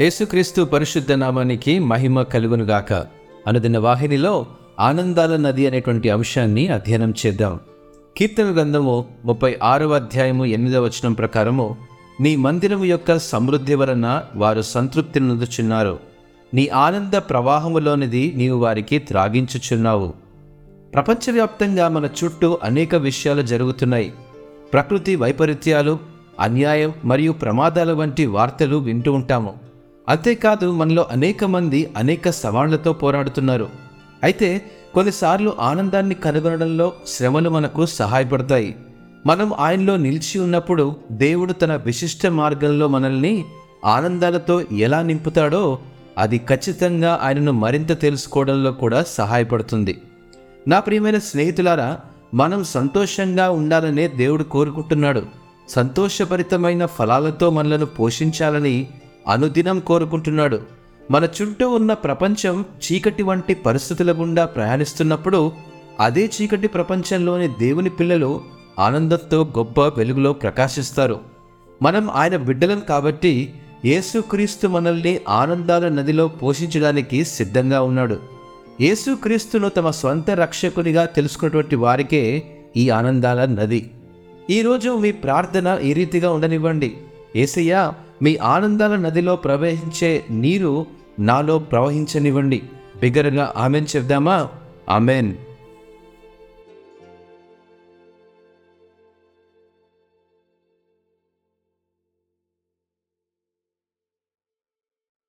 యేసుక్రీస్తు పరిశుద్ధ నామానికి మహిమ కలుగునుగాక. అనుదిన వాహినిలో ఆనందాల నది అనేటువంటి అంశాన్ని అధ్యయనం చేద్దాం. కీర్తన గ్రంథము ముప్పై ఆరవ అధ్యాయము ఎనిమిదవ వచనం ప్రకారము నీ మందిరము యొక్క సమృద్ధి వలన వారు సంతృప్తి నొందుచున్నారు. నీ ఆనంద ప్రవాహములోనిది నీవు వారికి త్రాగించుచున్నావు. ప్రపంచవ్యాప్తంగా మన చుట్టూ అనేక విషయాలు జరుగుతున్నాయి. ప్రకృతి వైపరీత్యాలు అన్యాయం మరియు ప్రమాదాల వంటి వార్తలు వింటూ ఉంటాము. అంతేకాదు మనలో అనేక మంది అనేక సవాళ్ళతో పోరాడుతున్నారు. అయితే కొన్నిసార్లు ఆనందాన్ని కనుగొనడంలో శ్రమలు మనకు సహాయపడతాయి. మనం ఆయనలో నిలిచి ఉన్నప్పుడు దేవుడు తన విశిష్ట మార్గంలో మనల్ని ఆనందాలతో ఎలా నింపుతాడో అది ఖచ్చితంగా ఆయనను మరింత తెలుసుకోవడంలో కూడా సహాయపడుతుంది. నా ప్రియమైన స్నేహితులారా మనం సంతోషంగా ఉండాలనే దేవుడు కోరుకుంటున్నాడు. సంతోషభరితమైన ఫలాలతో మనలను పోషించాలని అనుదినం కోరుకుంటున్నాడు. మన చుట్టూ ఉన్న ప్రపంచం చీకటి వంటి పరిస్థితుల గుండా ప్రయాణిస్తున్నప్పుడు అదే చీకటి ప్రపంచంలోని దేవుని పిల్లలు ఆనందంతో గొప్ప వెలుగులో ప్రకాశిస్తారు. మనం ఆయన బిడ్డలం కాబట్టి యేసుక్రీస్తు మనల్ని ఆనందాల నదిలో పోషించడానికి సిద్ధంగా ఉన్నాడు. యేసుక్రీస్తును తమ స్వంత రక్షకునిగా తెలుసుకున్నటువంటి వారికే ఈ ఆనందాల నది. ఈరోజు మీ ప్రార్థన ఈ రీతిగా ఉండనివ్వండి. ఏసయ్యా మీ ఆనందాల నదిలో ప్రవహించే నీరు నాలో ప్రవహించనివ్వండి. బిగ్గరగా ఆమెన్ చెప్దామా? ఆమెన్.